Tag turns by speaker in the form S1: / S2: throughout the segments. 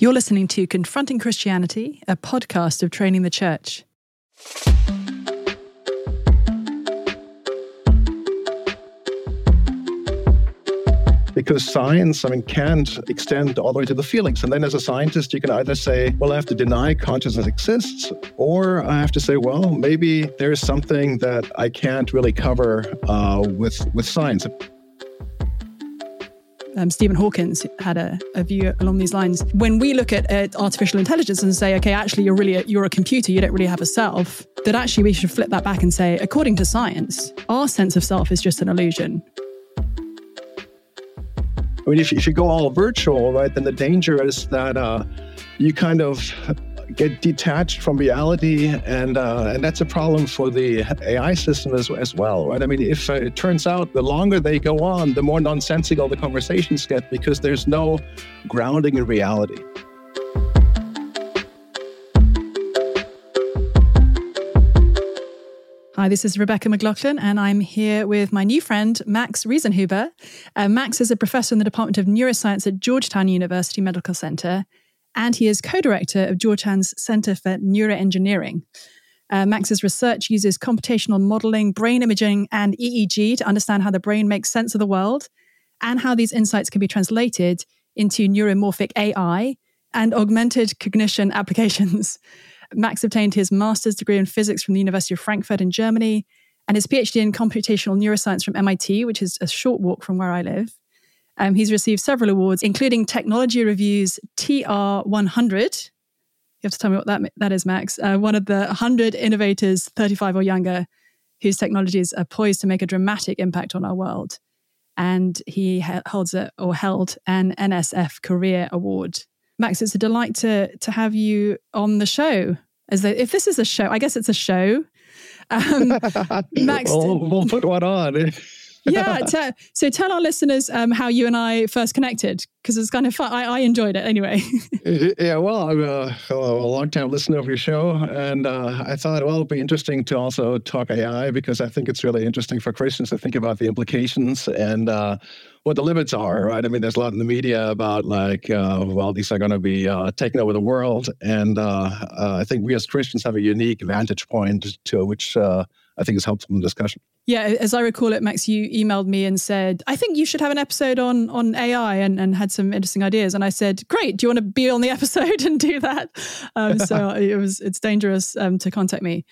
S1: You're listening to Confronting Christianity, a podcast of Training the Church.
S2: because science, I mean, can't extend all the way to the feelings. And then as a scientist, you can either say, well, I have to deny consciousness exists, or I have to say, well, maybe there's something that I can't really cover uh, with, with science.
S1: Um, Stephen Hawkins had a, a, view along these lines. When we look at, artificial intelligence and say, okay, actually, you're really a, you're a computer, you don't really have a self. That actually we should flip that back and say, according to science, our sense of self is just an illusion.
S2: I mean, if, if you go all virtual, right, then the danger is that uh, you kind of get detached from reality, and uh, and that's a problem for the AI system as, as well, right? I mean, if uh, it turns out the longer they go on, the more nonsensical the conversations get because there's no grounding in reality.
S1: Hi, this is Rebecca McLaughlin, and I'm here with my new friend, Max Riesenhuber. Uh, Max is a professor in the Department of Neuroscience at Georgetown University Medical Center, and he is co director of Georgetown's Center for Neuroengineering. Uh, Max's research uses computational modeling, brain imaging, and EEG to understand how the brain makes sense of the world and how these insights can be translated into neuromorphic AI and augmented cognition applications. Max obtained his master's degree in physics from the University of Frankfurt in Germany and his PhD in computational neuroscience from MIT, which is a short walk from where I live. Um, he's received several awards, including Technology Review's TR100. You have to tell me what that, that is, Max. Uh, one of the 100 innovators, 35 or younger, whose technologies are poised to make a dramatic impact on our world. And he ha- holds a, or held an NSF Career Award. Max, it's a delight to to have you on the show. As the, if this is a show, I guess it's a show.
S2: Um, Max, we'll, we'll put one on.
S1: Yeah. T- so tell our listeners um, how you and I first connected because it's kind of fun. I, I enjoyed it anyway.
S2: yeah. Well, I'm a, a long time listener of your show. And uh, I thought, well, it'd be interesting to also talk AI because I think it's really interesting for Christians to think about the implications and uh, what the limits are, right? I mean, there's a lot in the media about like, uh, well, these are going to be uh, taking over the world. And uh, uh, I think we as Christians have a unique vantage point to which uh, I think is helpful in discussion.
S1: Yeah, as I recall it, Max, you emailed me and said, I think you should have an episode on on AI and, and had some interesting ideas. And I said, Great, do you want to be on the episode and do that? Um, so it was it's dangerous um, to contact me.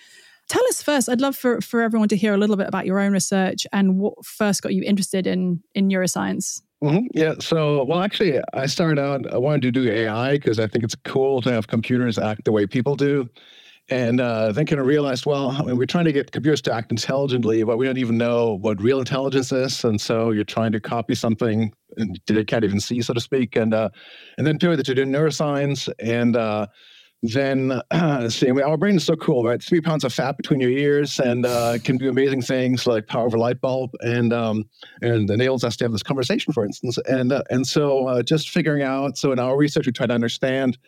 S1: Tell us first, I'd love for, for everyone to hear a little bit about your own research and what first got you interested in in neuroscience.
S2: Mm-hmm. Yeah. So, well, actually, I started out, I wanted to do AI because I think it's cool to have computers act the way people do. And uh, then kind of realized, well, I mean, we're trying to get computers to act intelligently, but we don't even know what real intelligence is. And so you're trying to copy something that they can't even see, so to speak. And uh, and then pivoted to do neuroscience. And uh, then uh, see, I mean, our brain is so cool, right? Three pounds of fat between your ears and uh, can do amazing things like power of a light bulb, and um, and enables us to have this conversation, for instance. And uh, and so uh, just figuring out. So in our research, we try to understand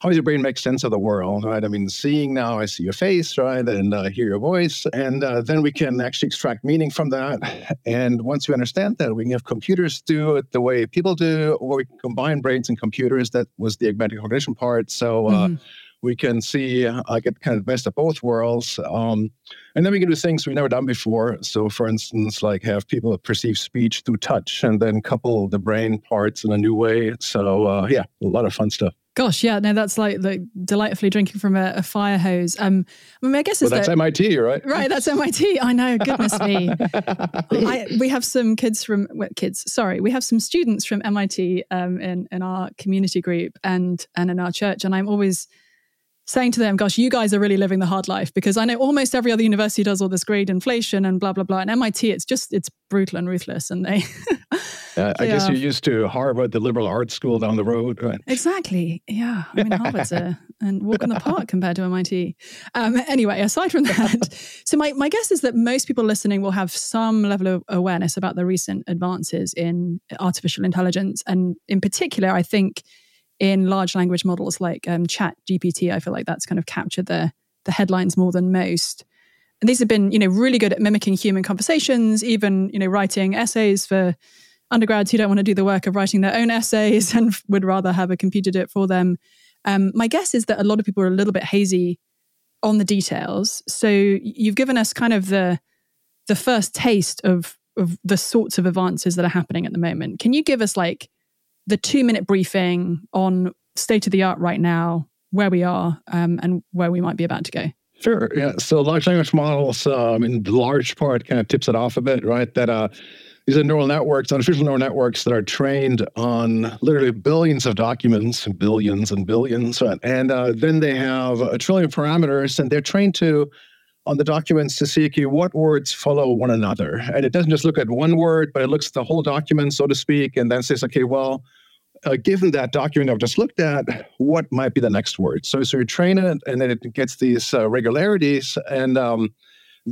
S2: how does your brain make sense of the world, right? I mean, seeing now, I see your face, right, and uh, hear your voice, and uh, then we can actually extract meaning from that. And once we understand that, we can have computers do it the way people do, or we can combine brains and computers. That was the augmented cognition part. So. Uh, mm-hmm we can see uh, get kind of the best of both worlds. Um, and then we can do things we've never done before. So, for instance, like have people perceive speech through touch and then couple the brain parts in a new way. So, uh, yeah, a lot of fun stuff.
S1: Gosh, yeah, no, that's like like delightfully drinking from a, a fire hose. Um, I mean, I guess well,
S2: that's
S1: that,
S2: MIT, right?
S1: Right, that's MIT. I know. Goodness me. I, we have some kids from well, kids. Sorry, we have some students from MIT um, in in our community group and and in our church, and I'm always saying to them, gosh, you guys are really living the hard life because I know almost every other university does all this grade inflation and blah, blah, blah. And MIT, it's just, it's brutal and ruthless. And they,
S2: Uh, I guess you're used to Harvard, the liberal arts school down the road, right?
S1: Exactly. Yeah. I mean, Harvard's a and walk in the park compared to MIT. Um, anyway, aside from that, so my, my guess is that most people listening will have some level of awareness about the recent advances in artificial intelligence. And in particular, I think in large language models like um, Chat GPT, I feel like that's kind of captured the the headlines more than most. And these have been, you know, really good at mimicking human conversations, even, you know, writing essays for undergrads who don't want to do the work of writing their own essays and would rather have a computer do it for them. Um, my guess is that a lot of people are a little bit hazy on the details. So you've given us kind of the the first taste of of the sorts of advances that are happening at the moment. Can you give us like the two minute briefing on state of the art right now, where we are, um, and where we might be about to go?
S2: Sure. Yeah. So large language models, um, in large part, kind of tips it off a bit, right? That uh, these are neural networks, artificial neural networks that are trained on literally billions of documents, billions and billions, and uh, then they have a trillion parameters, and they're trained to on the documents to see okay, what words follow one another. And it doesn't just look at one word, but it looks at the whole document, so to speak, and then says, okay, well, uh, given that document I've just looked at, what might be the next word? So, so you train it, and then it gets these uh, regularities. And um,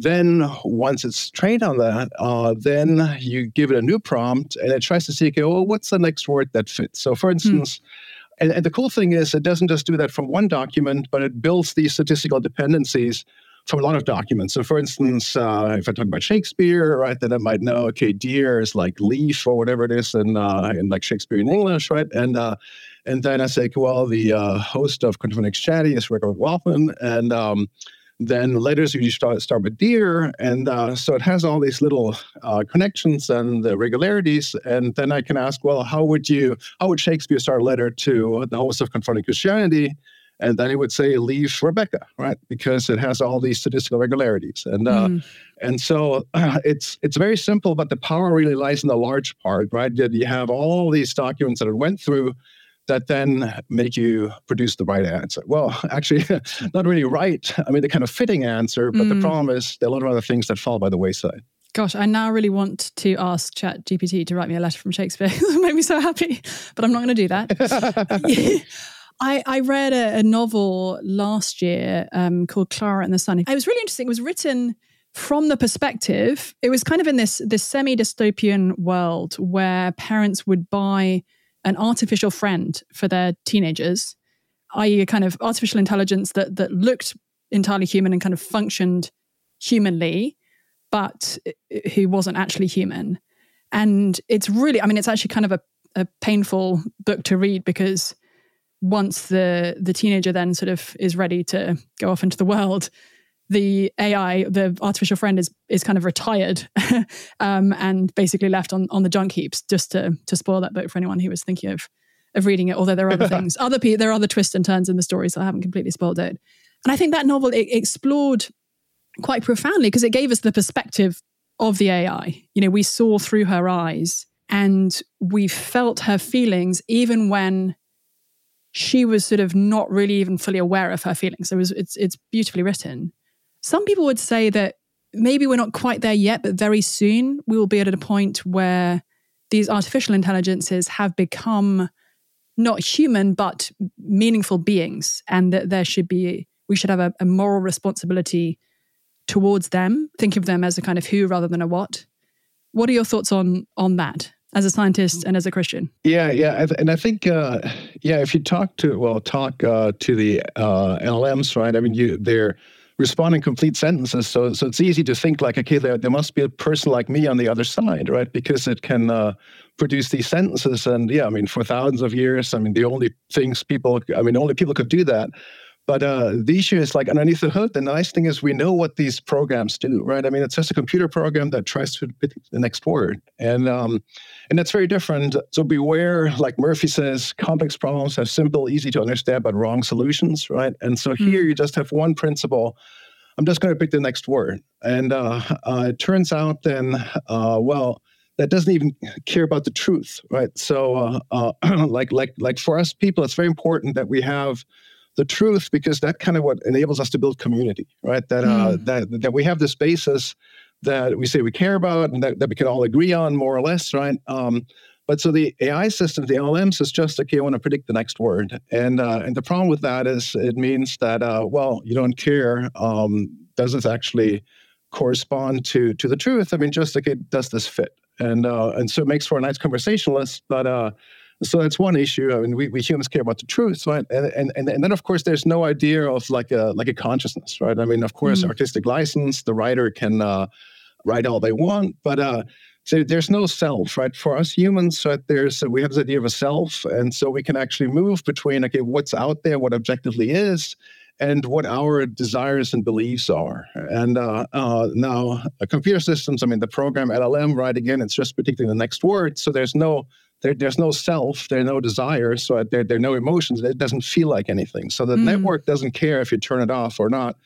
S2: then once it's trained on that, uh, then you give it a new prompt, and it tries to see, okay, well, what's the next word that fits? So, for hmm. instance, hmm. and, and the cool thing is, it doesn't just do that from one document, but it builds these statistical dependencies from a lot of documents. So, for instance, uh, if I talk about Shakespeare, right, then I might know, okay, deer is like leaf or whatever it is in, uh, in like Shakespeare in English, right? And uh, and then I say, well, the uh, host of Quantum Chatty is Rick Waltman, and um, then later you start, start with deer, and uh, so it has all these little uh, connections and the regularities. And then I can ask, well, how would you, how would Shakespeare start a letter to the host of Confronting Christianity? and then he would say leave Rebecca, right? Because it has all these statistical regularities, and uh, mm. and so uh, it's it's very simple, but the power really lies in the large part, right? That you have all these documents that it went through that then make you produce the right answer. Well, actually, not really right. I mean, the kind of fitting answer, but mm. the problem is there are a lot of other things that fall by the wayside.
S1: Gosh, I now really want to ask Chat GPT to write me a letter from Shakespeare. it made me so happy, but I'm not going to do that. I, I read a, a, novel last year um, called Klara and the Sun. It was really interesting. It was written from the perspective. It was kind of in this this semi dystopian world where parents would buy an artificial friend for their teenagers, i.e., a kind of artificial intelligence that that looked entirely human and kind of functioned humanly, but who wasn't actually human. And it's really, I mean, it's actually kind of a, a painful book to read because once the the teenager then sort of is ready to go off into the world, the AI, the artificial friend, is is kind of retired um, and basically left on on the junk heaps. Just to to spoil that book for anyone who was thinking of of reading it. Although there are other things, other people, there are other twists and turns in the story, so I haven't completely spoiled it. And I think that novel it explored quite profoundly because it gave us the perspective of the AI. You know, we saw through her eyes and we felt her feelings even when she was sort of not really even fully aware of her feelings. So it was, it's, it's beautifully written. Some people would say that maybe we're not quite there yet, but very soon we will be at a point where these artificial intelligences have become not human, but meaningful beings, and that there should be, we should have a, a moral responsibility towards them, think of them as a kind of who rather than a what. What are your thoughts on on that? as a scientist and as a Christian?
S2: Yeah, yeah, and I think uh, yeah, if you talk to well, talk uh, to the uh, LLMs, right? I mean, you they're responding complete sentences, so so it's easy to think like, okay, there there must be a person like me on the other side, right? Because it can uh, produce these sentences, and yeah, I mean, for thousands of years, I mean, the only things people, I mean, only people could do that. But uh, the issue is like underneath the hood, the nice thing is we know what these programs do, right? I mean, it's just a computer program that tries to pick the next word. And um, and that's very different. So beware, like Murphy says, complex problems have simple, easy to understand, but wrong solutions, right? And so mm-hmm. here you just have one principle. I'm just going to pick the next word. And uh, uh, it turns out then, uh, well, that doesn't even care about the truth, right? So, uh, uh, like, like, like for us people, it's very important that we have the truth because that kind of what enables us to build community, right? That uh, mm. that that we have this basis that we say we care about and that, that we can all agree on more or less, right? Um, but so the AI system, the LMs, is just okay. I want to predict the next word, and uh, and the problem with that is it means that uh, well, you don't care. Um, does this actually correspond to to the truth? I mean, just like it does this fit, and uh, and so it makes for a nice conversationalist, but uh, so that's one issue. I mean, we, we humans care about the truth, right? And, and and and then of course there's no idea of like a like a consciousness, right? I mean, of course, mm. artistic license, the writer can uh, write all they want, but uh, so there's no self, right? For us humans, right, there's we have this idea of a self, and so we can actually move between okay, what's out there, what objectively is, and what our desires and beliefs are. And uh, uh, now, uh, computer systems, I mean, the program LLM, right? Again, it's just predicting the next word, so there's no there, there's no self, there are no desires, so there, there are no emotions. It doesn't feel like anything. So the mm. network doesn't care if you turn it off or not.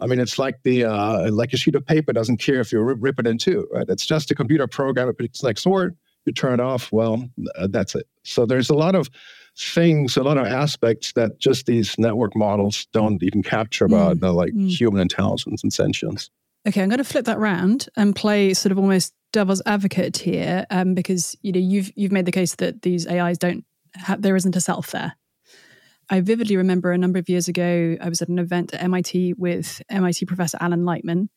S2: I mean, it's like the uh, like a sheet of paper doesn't care if you rip, rip it in two, right? It's just a computer program. It's like sword. You turn it off. Well, uh, that's it. So there's a lot of things, a lot of aspects that just these network models don't even capture about mm. the like mm. human intelligence and sentience.
S1: Okay, I'm going to flip that round and play sort of almost devil's advocate here, um, because you know you've you've made the case that these AIs don't have, there isn't a self there. I vividly remember a number of years ago, I was at an event at MIT with MIT professor Alan Lightman,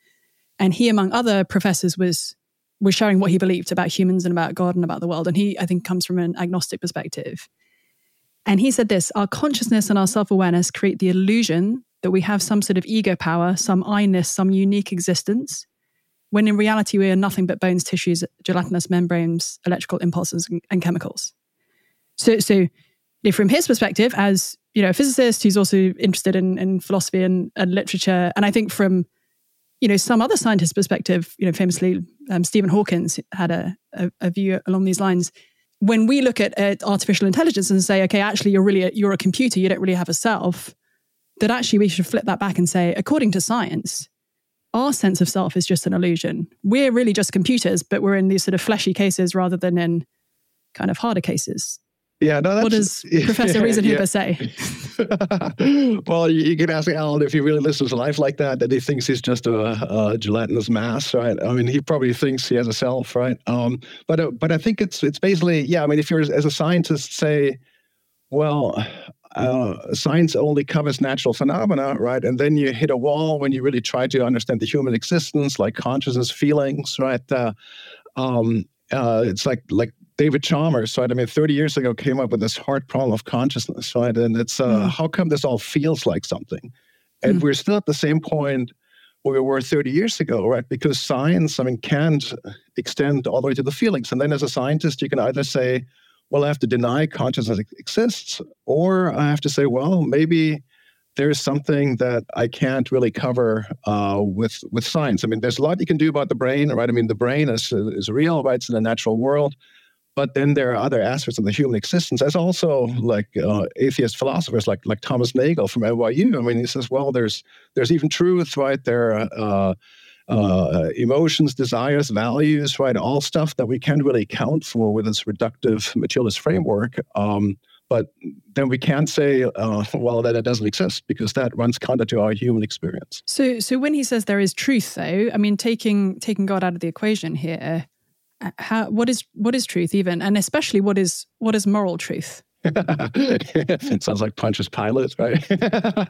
S1: and he, among other professors, was was sharing what he believed about humans and about God and about the world. And he, I think, comes from an agnostic perspective. And he said this our consciousness and our self awareness create the illusion that we have some sort of ego power, some I ness, some unique existence, when in reality we are nothing but bones, tissues, gelatinous membranes, electrical impulses, and, chemicals. So, so from his perspective, as you know, a physicist who's also interested in, in philosophy and, and literature, and I think from you know some other scientists' perspective, you know, famously um, Stephen Hawkins had a, a, a, view along these lines. When we look at, at artificial intelligence and say, okay, actually, you're really a, you're a computer, you don't really have a self. That actually we should flip that back and say, according to science, our sense of self is just an illusion. We're really just computers, but we're in these sort of fleshy cases rather than in kind of harder cases.
S2: Yeah, no, that's,
S1: what does Professor Riesenhuber yeah.
S2: say? well, you, you, can ask Alan if he really lives his life like that, that he thinks he's just a, a, gelatinous mass, right? I mean, he probably thinks he has a self, right? Um, but uh, but I think it's it's basically yeah. I mean, if you're as a scientist, say, well, uh, science only covers natural phenomena, right? And then you hit a wall when you really try to understand the human existence, like consciousness, feelings, right? Uh, um, uh, it's like like David Chalmers, right? I mean, 30 years ago came up with this hard problem of consciousness, right? And it's uh, mm. how come this all feels like something? And mm. we're still at the same point where we were 30 years ago, right? Because science, I mean, can't extend all the way to the feelings. And then as a scientist, you can either say, well, I have to deny consciousness exists, or I have to say, well, maybe there's something that I can't really cover uh, with with science. I mean, there's a lot you can do about the brain, right? I mean, the brain is is real, right? It's in the natural world. But then there are other aspects of the human existence. There's also like uh, atheist philosophers like like Thomas Nagel from NYU. I mean, he says, well, there's there's even truth, right? There uh, uh, emotions, desires, values, right? All stuff that we can't really account for with this reductive materialist framework. Um, but then we can't say, uh, well, that it doesn't exist because that runs counter to our human experience.
S1: So, so when he says there is truth, though, I mean, taking taking God out of the equation here, how what is what is truth even and especially what is what is moral truth
S2: it sounds like Pontius Pilate, right?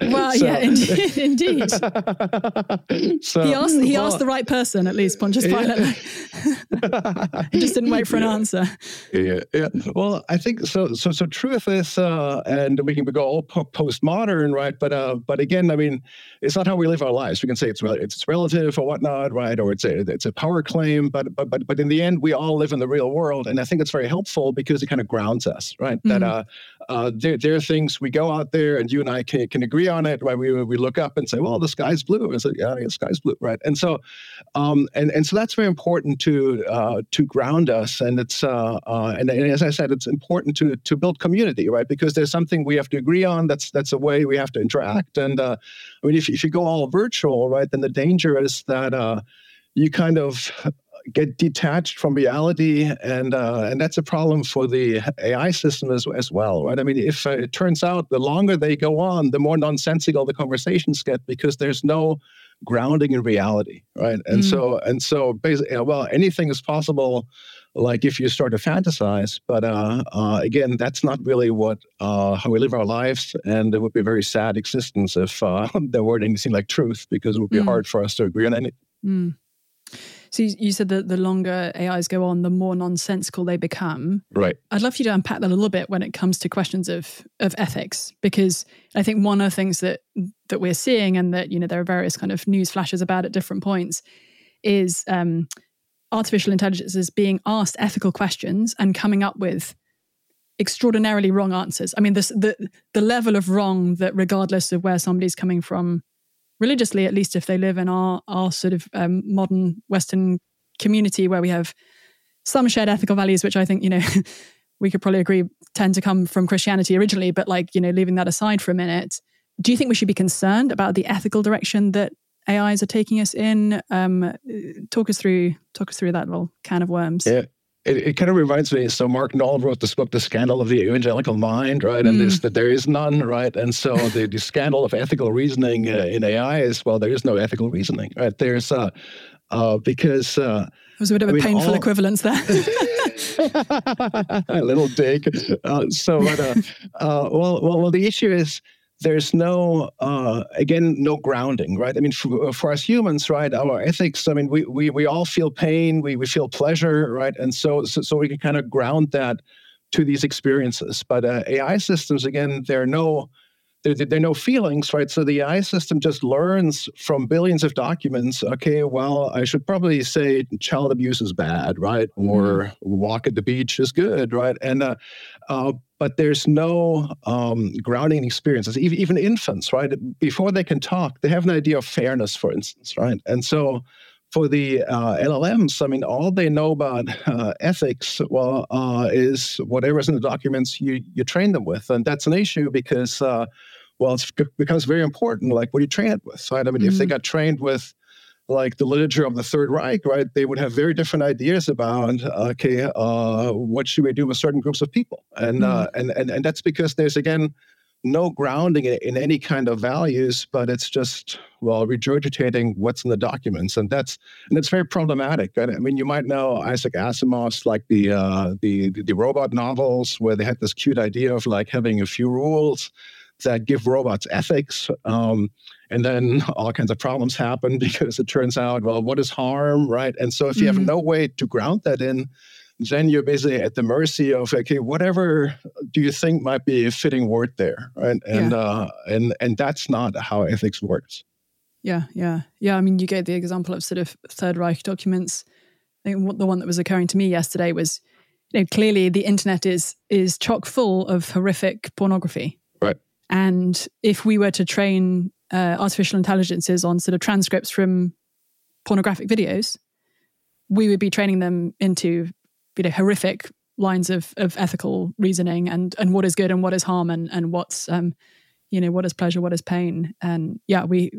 S1: well, so, yeah, indeed. indeed. so, he asked he well, asked the right person, at least Pontius Pilate. Yeah. he just didn't wait for an answer.
S2: Yeah, yeah. Well, I think so. So, so truth is, uh, and we can go all postmodern, right? But, uh, but again, I mean, it's not how we live our lives. We can say it's it's relative or whatnot, right? Or it's a it's a power claim, but but but but in the end, we all live in the real world, and I think it's very helpful because it kind of grounds us, right? Mm-hmm. That uh, uh, there, there, are things we go out there and you and I can, can agree on it, right? We, we look up and say, well, the sky's blue. And say, yeah, the sky's blue, right? And so, um, and, and so that's very important to, uh, to ground us. And it's, uh, uh, and, and, as I said, it's important to, to build community, right? Because there's something we have to agree on. That's, that's a way we have to interact. And uh, I mean, if, if you go all virtual, right, then the danger is that, uh, you kind of get detached from reality, and uh, and that's a problem for the AI system as as well, right? I mean, if uh, it turns out the longer they go on, the more nonsensical the conversations get because there's no grounding in reality, right? And mm. so and so basically, well, anything is possible. Like if you start to fantasize, but uh, uh, again, that's not really what uh, how we live our lives, and it would be a very sad existence if uh, there weren't anything like truth, because it would be mm. hard for us to agree on anything. Mm.
S1: So you, you said that the longer AIs go on, the more nonsensical they become.
S2: Right.
S1: I'd love you to unpack that a little bit when it comes to questions of of ethics, because I think one of the things that that we're seeing, and that you know there are various kind of news flashes about at different points, is um, artificial intelligence is being asked ethical questions and coming up with extraordinarily wrong answers. I mean, this, the the level of wrong that, regardless of where somebody's coming from, religiously, at least if they live in our our sort of um, modern Western community where we have some shared ethical values, which I think you know we could probably agree tend to come from Christianity originally, but like you know, leaving that aside for a minute, do you think we should be concerned about the ethical direction that AIs are taking us in? Um, talk us through talk us through that little can of worms.
S2: Yeah it, it kind of reminds me. So Mark Noll wrote this book, "The Scandal of the Evangelical Mind," right? And mm. this that there is none, right? And so the, the scandal of ethical reasoning uh, in AI is well, there is no ethical reasoning, right? There's uh, uh because uh,
S1: it was a bit of a mean, painful all... equivalence there.
S2: a little dig. Uh, so, but, uh, uh, well, well, well, the issue is there's no uh, again no grounding right i mean for, for us humans right our ethics i mean we we, we all feel pain we, we feel pleasure right and so, so so we can kind of ground that to these experiences but uh, ai systems again there are no there, there, are no feelings, right? So the AI system just learns from billions of documents. Okay, well, I should probably say child abuse is bad, right? Or mm-hmm. walk at the beach is good, right? And uh, uh, but there's no um, grounding experiences. Even, even infants, right? Before they can talk, they have an idea of fairness, for instance, right? And so for the uh, LLMs, I mean, all they know about uh, ethics, well, uh, is whatever's in the documents you you train them with, and that's an issue because, uh, well, it becomes very important. Like, what you train it with? Right? I mean, mm-hmm. if they mm-hmm. got trained with like the literature of the Third Reich, right, they would have very different ideas about okay, uh, what should we do with certain groups of people, and uh, mm. and and and that's because there's again no grounding in, in, any kind of values, but it's just well regurgitating what's in the documents, and that's and it's very problematic. I mean, you might know Isaac Asimov's like the uh, the the robot novels where they had this cute idea of like having a few rules that give robots ethics. Um, and then all kinds of problems happen because it turns out, well, what is harm, right? And so if you mm-hmm. have no way to ground that in, then you're basically at the mercy of okay, whatever do you think might be a fitting word there, right? And yeah. uh, and and that's not how ethics works.
S1: Yeah, yeah, yeah. I mean, you gave the example of sort of Third Reich documents. I think the one that was occurring to me yesterday was, you know, clearly the internet is is chock full of horrific pornography.
S2: Right.
S1: And if we were to train uh, artificial intelligences on sort of transcripts from pornographic videos, we would be training them into you know horrific lines of of ethical reasoning and and what is good and what is harm and and what's um you know what is pleasure what is pain. And yeah we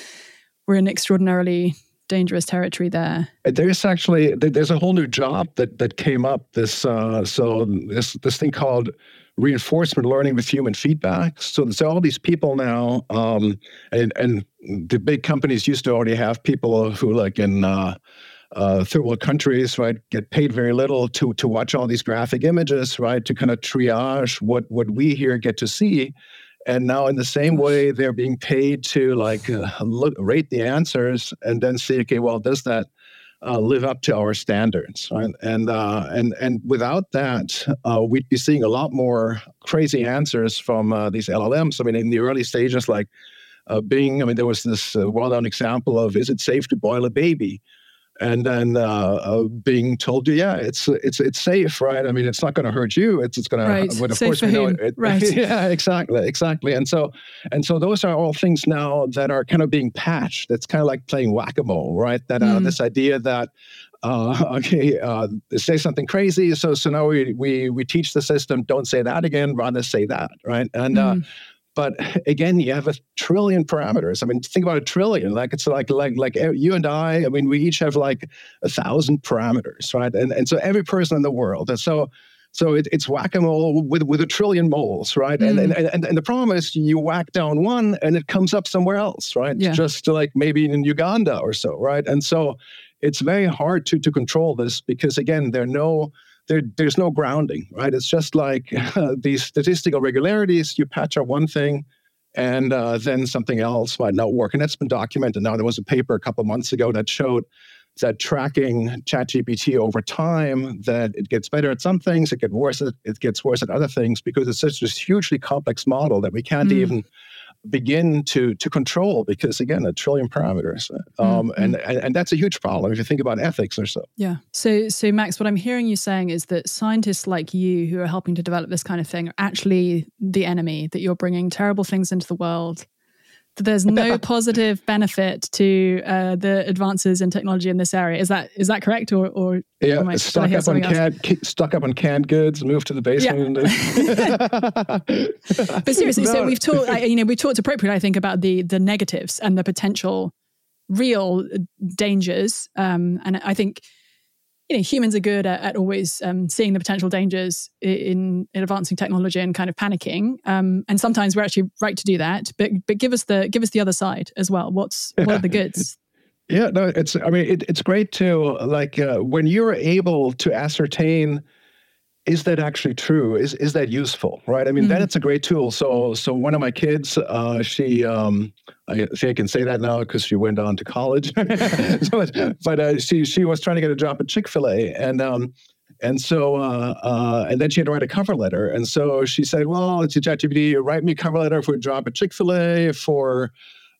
S1: we're in extraordinarily dangerous territory there.
S2: There's actually there's a whole new job that that came up this uh so this this thing called reinforcement learning with human feedback. So there's all these people now, um, and, and the big companies used to already have people who, like in uh, uh, third world countries, right, get paid very little to to watch all these graphic images, right, to kind of triage what what we here get to see. And now, in the same way, they're being paid to like uh, look, rate the answers and then see, okay, well, does that uh, live up to our standards, right? And uh, and and without that, uh, we'd be seeing a lot more crazy answers from uh, these LLMs. I mean, in the early stages, like uh, Bing, I mean, there was this uh, well-known example of is it safe to boil a baby? And then uh, uh, being told you, yeah, it's it's it's safe, right? I mean, it's not going to hurt you. It's it's going
S1: right.
S2: to,
S1: but of safe course we know it, it, right?
S2: yeah, exactly, exactly. And so and so those are all things now that are kind of being patched. It's kind of like playing whack a mole, right? That uh, mm. this idea that uh, okay, uh, say something crazy. So so now we we we teach the system, don't say that again, rather say that, right? And uh, mm. But again, you have a trillion parameters. I mean, think about a trillion. Like it's like like like you and I. I mean, we each have like a thousand parameters, right? And and so every person in the world. And so so it, it's whack-a-mole with, with a trillion moles, right? Mm. And, and, and and the problem is you whack down one and it comes up somewhere else, right? Yeah. Just like maybe in Uganda or so, right? And so it's very hard to to control this because again, there are no there, there's no grounding, right? It's just like uh, these statistical regularities. You patch up one thing, and uh, then something else might not work. And that's been documented. Now, there was a paper a couple months ago that showed that tracking ChatGPT over time, that it gets better at some things, it gets worse at it gets worse at other things because it's such this hugely complex model that we can't mm. even begin to to control because again a trillion parameters um, mm-hmm. and, and and that's a huge problem if you think about ethics or so
S1: yeah so so max what i'm hearing you saying is that scientists like you who are helping to develop this kind of thing are actually the enemy that you're bringing terrible things into the world there's no positive benefit to uh, the advances in technology in this area. Is that is that correct, or, or
S2: yeah, I, stuck up on canned stuck up on canned goods, move to the basement.
S1: Yeah. but seriously, no. so we've talked. You know, we talked appropriately, I think, about the the negatives and the potential real dangers. Um, and I think you know humans are good at, at always um, seeing the potential dangers in, in advancing technology and kind of panicking. Um, and sometimes we're actually right to do that but but give us the give us the other side as well. What's what are the goods?
S2: Yeah no it's i mean it, it's great to like uh, when you're able to ascertain is that actually true? Is is that useful? Right. I mean, mm-hmm. then it's a great tool. So so one of my kids, uh, she um, I think I can say that now because she went on to college. but but uh, she she was trying to get a job at Chick Fil A, and um, and so uh, uh, and then she had to write a cover letter, and so she said, "Well, it's a ChatGPT. Write me a cover letter for a job at Chick Fil A for."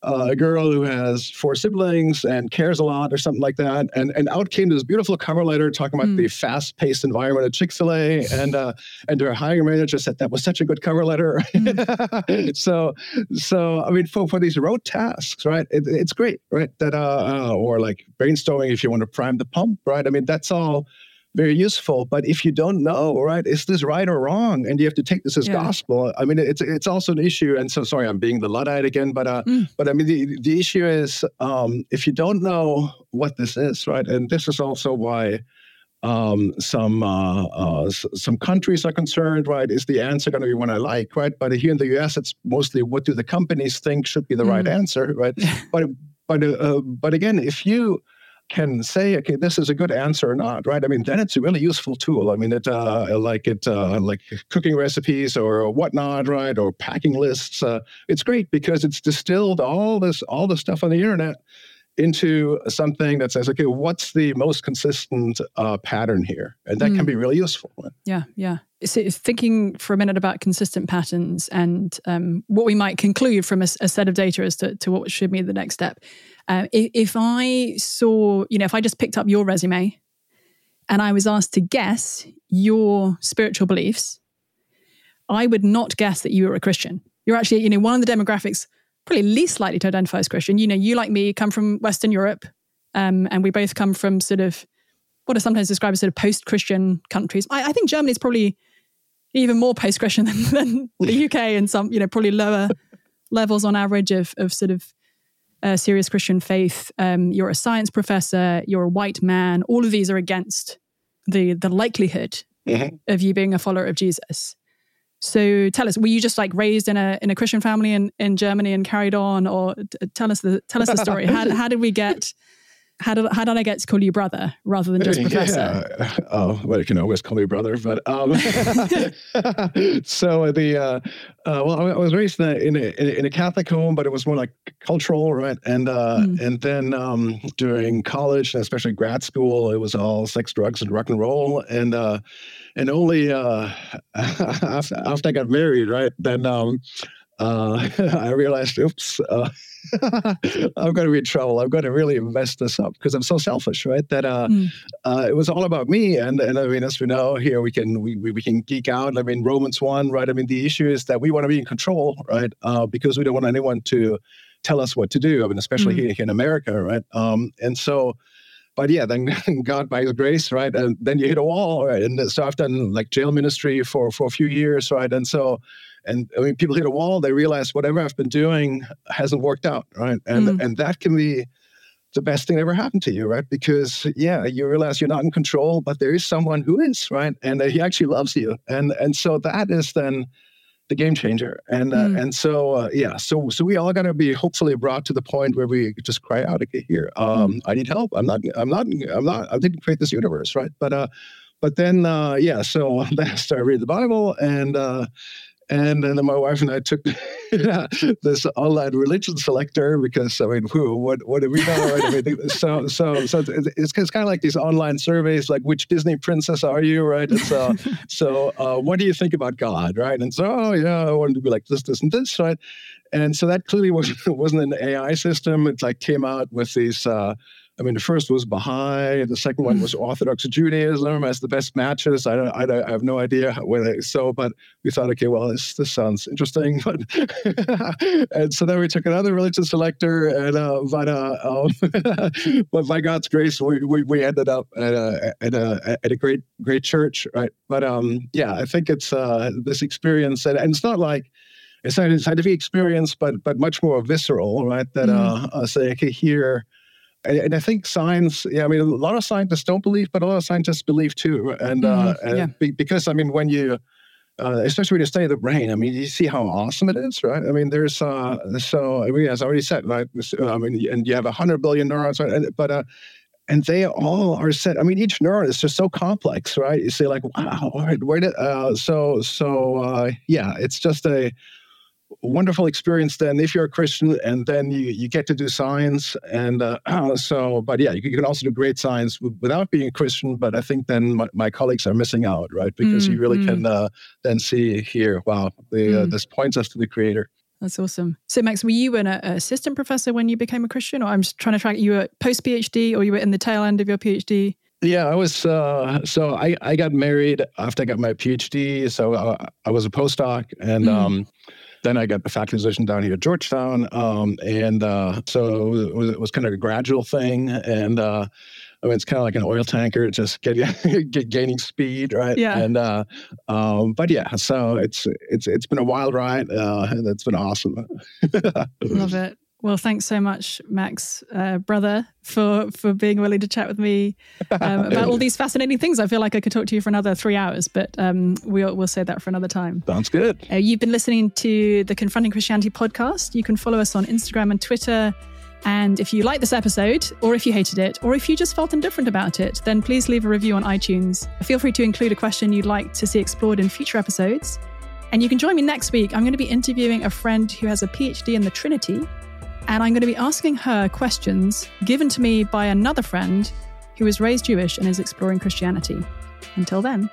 S2: Uh, a girl who has four siblings and cares a lot or something like that. And, and out came this beautiful cover letter talking about mm. the fast paced environment at Chick fil A. And, uh, and her hiring manager said that was such a good cover letter. Mm. so, so, I mean, for, for these road tasks, right, it, it's great, right? That, uh, uh, or like brainstorming if you want to prime the pump, right? I mean, that's all very useful. But if you don't know, right, is this right or wrong, and you have to take this as yeah. gospel, I mean, it's it's also an issue. And so, sorry, I'm being the luddite again, but uh, mm. but I mean, the the issue is um, if you don't know what this is, right, and this is also why. Um, some uh, uh, some countries are concerned, right? Is the answer going to be one I like, right? But here in the U.S., it's mostly what do the companies think should be the mm. right answer, right? but but uh, but again, if you can say, okay, this is a good answer or not, right? I mean, then it's a really useful tool. I mean, it uh, like it uh, like cooking recipes or whatnot, right? Or packing lists. Uh, it's great because it's distilled all this all the stuff on the internet into something that says, okay, what's the most consistent uh, pattern here? And that mm. can be really useful.
S1: Yeah, yeah. So thinking for a minute about consistent patterns and um, what we might conclude from a, a, set of data as to, to what should be the next step. Uh, if, if I saw, you know, if I just picked up your resume and I was asked to guess your spiritual beliefs, I would not guess that you were a Christian. You're actually, you know, one of the demographics probably least likely to identify as Christian. You know, you like me come from Western Europe, um, and we both come from sort of what are sometimes described as sort of post-Christian countries. I, I think Germany is probably even more post-Christian than, than, the UK, and some you know probably lower levels on average of of sort of uh, serious Christian faith. Um, you're a science professor. You're a white man. All of these are against the the likelihood mm-hmm. of you being a follower of Jesus. So tell us, were you just like raised in a in a Christian family in, in Germany and carried on, or tell us the tell us the story. how how did we get how did how did I get to call you brother rather than just professor?
S2: Yeah. Oh, well, you can always call me brother, but um, so the uh, uh, well, I was raised in a, in a, in a Catholic home, but it was more like cultural, right? And uh, mm. and then um, during college, and especially grad school, it was all sex, drugs, and rock and roll, and uh, and only uh, after after I got married, right? Then um, uh, I realized, oops, uh, I'm going to be in trouble. I'm going to really mess this up because I'm so selfish, right? That uh, mm. uh, it was all about me. And, and I mean, as we know here, we can we, we, can geek out. I mean, Romans one, right? I mean, the issue is that we want to be in control, right? Uh, because we don't want anyone to tell us what to do. I mean, especially mm. here in America, right? Um, and so but yeah, then God by His grace, right? And then you hit a wall, right? And so I've done like jail ministry for for a few years, right? And so, and I mean, people hit a wall. They realize whatever I've been doing hasn't worked out, right? And mm. and that can be the best thing that ever happened to you, right? Because yeah, you realize you're not in control, but there is someone who is, right? And uh, he actually loves you, and and so that is then the game changer. And uh, mm. and so uh, yeah, so so we all got to be hopefully brought to the point where we just cry out, okay, here, um, mm. I need help. I'm not, I'm not, I'm not, I didn't create this universe, right? But uh, but then uh, yeah, so then I started reading the Bible and. Uh, And then my wife and I took this online religion selector because I mean, who, what, what do we know? Right? I mean, so, so, so it's, it's kind of like these online surveys, like which Disney princess are you, right? And so, so uh, what do you think about God, right? And so, oh yeah, I wanted to be like this, this, and this, right? And so that clearly wasn't wasn't an AI system. It like came out with these. Uh, I mean, the first was Baha'i, and the second one was Orthodox Judaism as the best matches. I don't, I, don't, I have no idea whether so, but we thought, okay, well, this this sounds interesting. But and so then we took another religion selector, and uh, but uh, um, but by God's grace, we, we, we ended up at a at a at a great great church, right? But um, yeah, I think it's uh, this experience, and, and it's not like it's not a scientific experience, but but much more visceral, right? That mm. uh, uh, say, okay, here and, and, I think science, yeah, I mean, a lot of scientists don't believe, but a lot of scientists believe too. And, uh, mm-hmm. uh, yeah. be, because, I mean, when you, uh, especially when you study the brain, I mean, you see how awesome it is, right? I mean, there's, uh, so, I mean, as I already said, right, I mean, and you have 100 billion neurons, right? but, uh, and they all are set. I mean, each neuron is just so complex, right? You say like, wow, where did, uh, so, so, uh, yeah, it's just a, wonderful experience then if you're a christian and then you, you get to do science and uh, so but yeah you can also do great science without being a christian but i think then my, my colleagues are missing out right because mm, you really mm. can uh, then see here wow the, uh, mm. uh, this points us to the creator
S1: that's awesome. So, Max, were you an assistant professor when you became a Christian, or I'm just trying to track you were post PhD, or you were in the tail end of your PhD?
S2: Yeah, I was. Uh, so I, I got married after I got my PhD. So I, uh, I was a postdoc, and mm. um, then I got the faculty position down here at Georgetown. Um, and uh, so it was, it was, kind of a gradual thing. And uh, I mean, it's kind of like an oil tanker, just get, get gaining speed, right?
S1: Yeah.
S2: And uh, um, but yeah, so it's it's it's been a wild ride, uh, and it's been awesome.
S1: Love it. Well, thanks so much, Max, uh, brother, for for being willing to chat with me um, about all these fascinating things. I feel like I could talk to you for another three hours, but um, we'll we'll say that for another time.
S2: Sounds good.
S1: Uh, you've been listening to the Confronting Christianity podcast. You can follow us on Instagram and Twitter. And if you liked this episode, or if you hated it, or if you just felt indifferent about it, then please leave a review on iTunes. Feel free to include a question you'd like to see explored in future episodes. And you can join me next week. I'm going to be interviewing a friend who has a PhD in the Trinity and I'm going to be asking her questions given to me by another friend who was raised Jewish and is exploring Christianity. Until then.